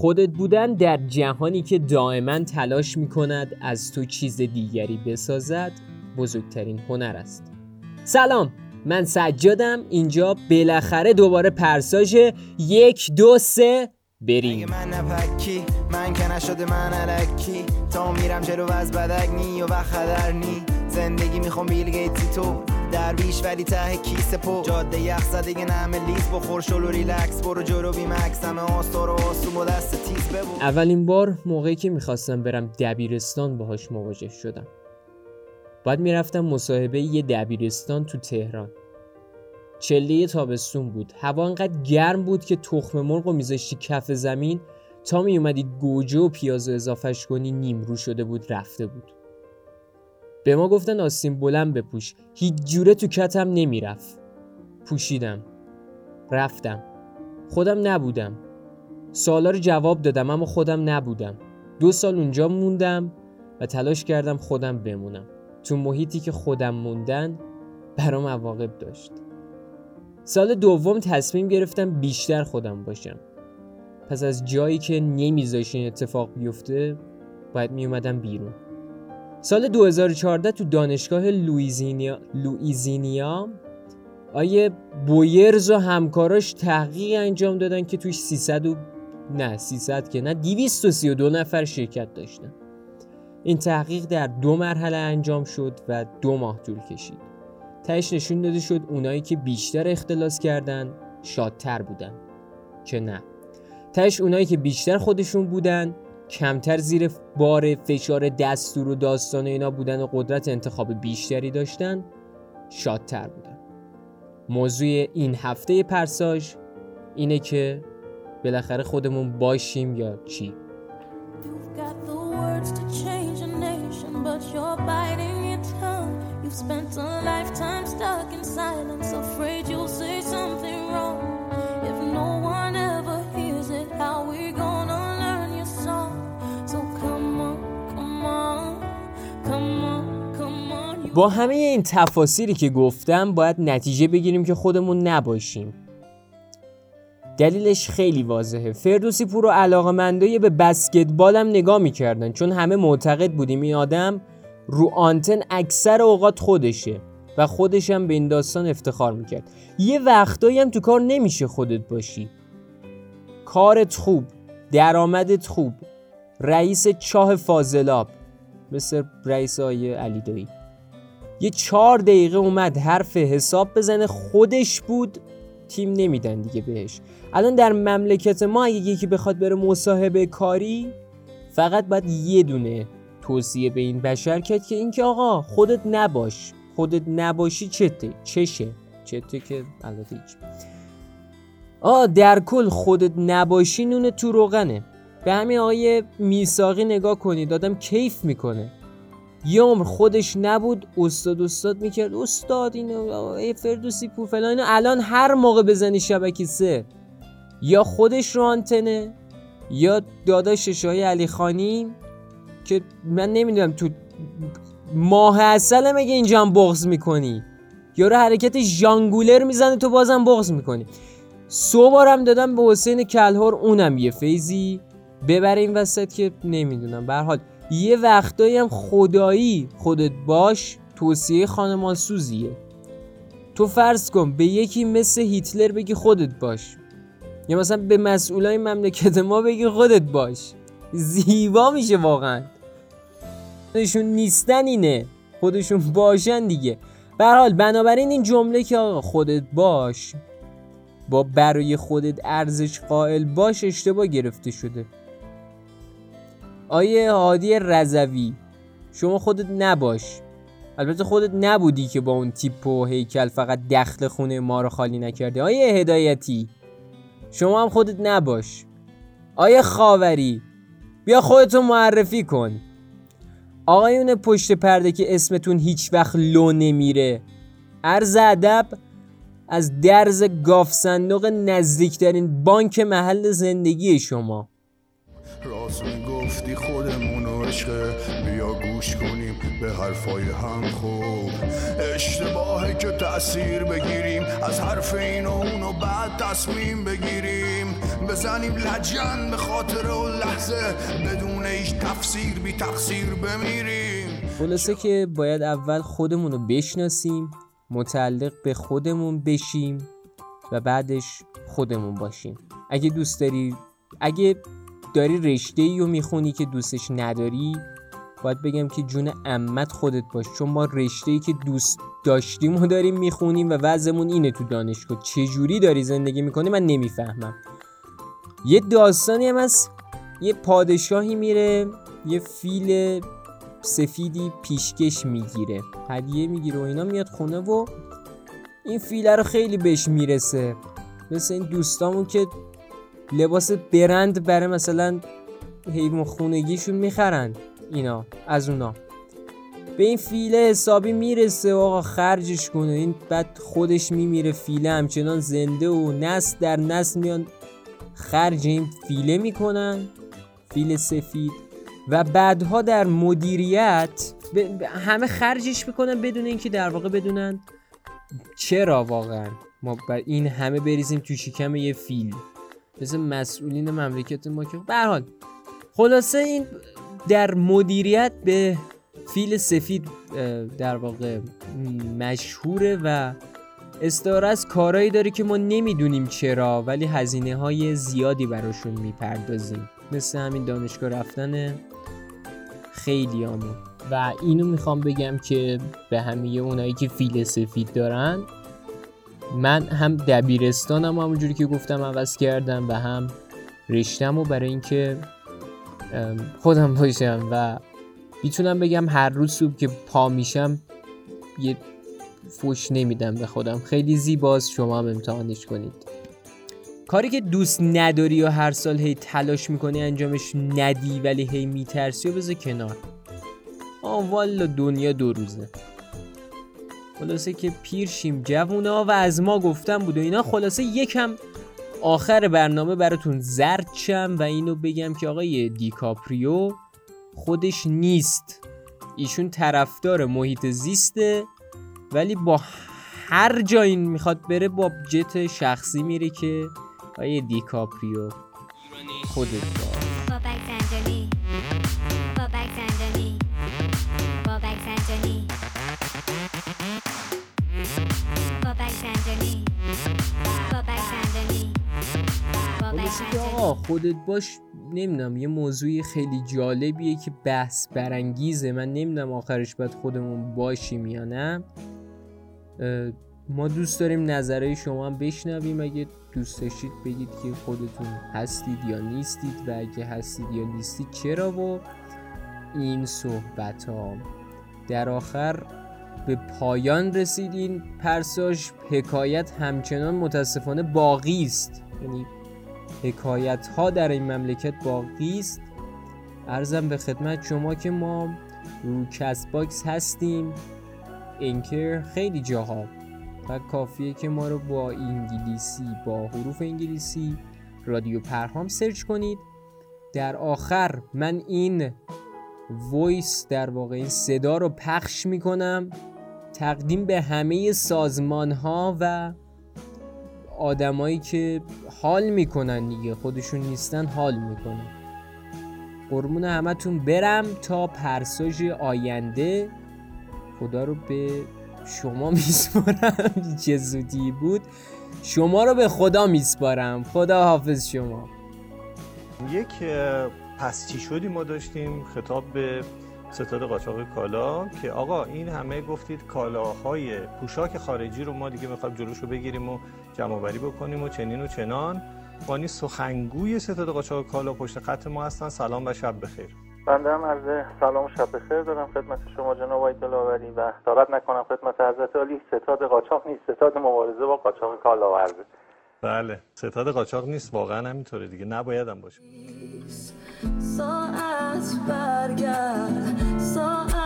خودت بودن در جهانی که دائما تلاش می کند از تو چیز دیگری بسازد بزرگترین هنر است. سلام من سجادم. اینجا بالاخره دوباره پرساژ یک دو سه بریم. من نپکی من که نشده من علکی تا میرم جلو از بدک نی و خدر نی. زندگی می‌خوام بیل گیتی تو. بیش ولی ته کیسه پو جاده یخ زده نمه لیز بخور. شلو ریلکس برو جلو بی مکس. همه آستار و آسوم و دست تیز ببو اولین بار موقعی که می‌خواستم برم دبیرستان باهاش مواجه شدم. بعد می‌رفتم مصاحبه یه دبیرستان تو تهران. چله تابستون بود. هوا انقدر گرم بود که تخم مرغ و میذاشتی کف زمین. تا می اومدی گوجه و پیاز و اضافهش کنی نیمرو شده بود رفته بود. به ما گفتن آستین بلند بپوش. هیچ جوره تو کتم نمی‌رفت. پوشیدم. رفتم. خودم نبودم. سوالا رو جواب دادم اما خودم نبودم. دو سال اونجا موندم و تلاش کردم خودم بمونم. تو محیطی که خودم موندن برام عواقب داشت. سال دوم تصمیم گرفتم بیشتر خودم باشم. پس از جایی که نمیذاش این اتفاق بیفته باید میومدم بیرون. سال 2014 تو دانشگاه لویزینیا لویزینیا آیه بویرز و همکاراش تحقیق انجام دادن که توش 300 و نه 300 که نه 232 نفر شرکت داشتن. این تحقیق در دو مرحله انجام شد و دو ماه طول کشید. تهش نشون داده شد اونایی که بیشتر اختلاس کردن شادتر بودن که نه. تهش اونایی که بیشتر خودشون بودن کمتر زیر بار فشار دستور و داستان اینا بودن و قدرت انتخاب بیشتری داشتن شادتر بودن. موضوع این هفته پرساژ اینه که بالاخره خودمون باشیم یا چی؟ با همه این تفاصیلی که گفتم باید نتیجه بگیریم که خودمون نباشیم. دلیلش خیلی واضحه. فردوسی پور و علاقه به بسکتبال هم نگاه می‌کردن چون همه معتقد بودیم این آدم رو آنتن اکثر اوقات خودشه و خودش هم به این داستان افتخار می‌کرد. یه وقتایی هم تو کار نمیشه خودت باشی. کارت خوب درآمدت خوب. رئیس چاه فاضلاب. مثل رئیس آیه علی یه چهار دقیقه اومد حرف حساب بزنه. خودش بود تیم نمیدن دیگه بهش. الان در مملکت ما اگه یکی بخواد بره مصاحبه کاری فقط باید یه دونه توصیه به این بشر کرد که اینکه آقا خودت نباش. خودت نباشی چته؟ چشه؟ چته که البته هیچ. آ در کل خودت نباشی نون تو روغنه. به همین آقای میساقی نگاه کنید. آدم کیف می‌کنه. یه عمر خودش نبود استاد استاد می‌کرد استاد اینو ای فردوسی پور فلان اینو الان هر موقع بزنی شبکی سه. یا خودش رو آنتنه یا داداشش های علی خانی که من نمی‌دونم تو ماه اصل مگه اینجا هم بغض می‌کنی؟ یا رو حرکت ژانگولر می‌زنه تو بازم بغض می‌کنی. سو بارم دادم به حسین کلهور اونم یه فیزی ببره این وسط که نمی‌دونم. به حال یه وقتایی هم خدایی خودت باش توصیه خانمان سوزیه تو فرض کن به یکی مثل هیتلر بگی خودت باش. یا مثلا به مسئولای مملکت ما بگی خودت باش. زیبا میشه واقعا. خودشون نیستن اینه. خودشون باشن دیگه. به حال بنابراین این جمله که آقا خودت باش با برای خودت ارزش قائل باش اشتباه گرفته شده. آیه هادی رزوی شما خودت نباش. البته خودت نبودی که با اون تیپ و هیکل فقط دخل خونه ما رو خالی نکرده. آیه هدایتی. شما هم خودت نباش. آیه خاوری. بیا خودتو معرفی کن. آقایون پشت پرده که اسمتون هیچ وقت لو نمیره. عرض ادب از درز گاف صندوق نزدیکترین بانک محل زندگی شما. راست می‌گفتی خودمون عشقه بیا گوش کنیم به حرفای هم خوب. اشتباهه که تأثیر بگیریم. از حرف این و اون و بعد تصمیم بگیریم. بزنیم لجن به خاطر و لحظه. بدون هیچ تفسیر بی تقصیر بمیریم. خلاصه که باید اول خودمون رو بشناسیم. متعلق به خودمون بشیم. و بعدش خودمون باشیم. اگه دوست داری اگه داری رشته ای رو می‌خونی که دوستش نداری؟ باید بگم که جون امت خودت باش چون ما رشته ای که دوست داشتیم و داریم می‌خونیم و وضعمون اینه تو دانشگاه. چجوری داری زندگی می‌کنی؟ من نمی‌فهمم. یه داستانی هم از یه پادشاهی میره یه فیل سفیدی پیشکش می‌گیره. هدیه می‌گیره و اینا میاد خونه و این فیله رو خیلی بهش می‌رسه. مثل این دوستامون که لباس برند برای مثلا حیوان خونگیشون می‌خرن اینا از اونا. به این فیله حسابی می‌رسه و آقا خرجش کنه. این بعد خودش میمیره فیله همچنان زنده و نسل در نسل میان خرج این فیله می‌کنن فیل سفید. و بعدها در مدیریت همه خرجش می‌کنن بدون اینکه در واقع بدونن چرا واقعا ما بر این همه بریزیم تو شکم یه فیل. مثل مسئولین مملکت ما که حال خلاصه این در مدیریت به فیل سفید در واقع مشهوره و استعاره از کارایی داره که ما نمی‌دونیم چرا ولی هزینه های زیادی براشون می‌پردازیم. مثل همین دانشگاه رفتن خیلی آمون. و اینو می‌خوام بگم که به همه اونایی که فیل سفید دارن من هم دبیرستانم همونجوری که گفتم عوض کردم و هم رشتم و برای اینکه خودم باشم و می‌تونم بگم هر روز صبح که پا میشم یه فوش نمیدم به خودم. خیلی زیباست شما هم امتحانش کنید. کاری که دوست نداری و هر سال هی تلاش می‌کنی انجامش ندی ولی هی میترسی و بذار کنار. آه والا دنیا دو روزه. خلاصه که پیرشیم جوونا و از ما گفتم بود و اینا. خلاصه یکم آخر برنامه براتون زرد شم و اینو بگم که آقای دیکاپریو خودش نیست. ایشون طرفدار محیط زیسته ولی با هر جایی می‌خواد بره با جت شخصی میره که آقای دیکاپریو خودت. که آقا خودت باش نمی‌دونم یه موضوعی خیلی جالبیه که بحث برانگیزه. من نمی‌دونم آخرش باید خودمون باشیم یا نه. ما دوست داریم نظرهای شما هم بشنویم. اگه دوست داشتید بگید که خودتون هستید یا نیستید و اگه هستید یا نیستید چرا و این صحبت ها در آخر به پایان رسید این پرساش حکایت همچنان متاسفانه باقی است. یعنی حکایت ها در این مملکت باقی است. عرضم به خدمت شما که ما رو Castbox هستیم. Anchor خیلی جاها. و کافیه که ما رو با انگلیسی با حروف انگلیسی رادیو پرهام سرچ کنید. در آخر من این وایس در واقع این صدا رو پخش می‌کنم. تقدیم به همه سازمان ها و آدمایی که حال می‌کنن دیگه خودشون نیستن حال می‌کنن. قرمون همتون برم تا پرساژ آینده. خدا رو به شما میسپارم. چه زودی بود. شما رو به خدا میسپارم. خدا حافظ شما. یک پس چی شدی؟ ما داشتیم خطاب به ستاد قاچاق کالا که آقا این همه گفتید کالاهای پوشاک خارجی رو ما دیگه می‌خوایم جلوش رو بگیریم و جمع بکنیم و چنین و چنان. بانی سخنگوی ستاد قاچاق کالا پشت خط ما هستن. سلام و شب بخیر. بنده هم عرض سلام و شب بخیر دارم خدمت شما جناب آقای دلاوری و دارد نکنم خدمت حضرت علی. ستاد قاچاق نیست. ستاد مبارزه با قاچاق کالاورزه بله. ستاد قاچاق نیست. واقعا همینطوره دیگه. نباید هم باشه. ساعت برگرد. ساعت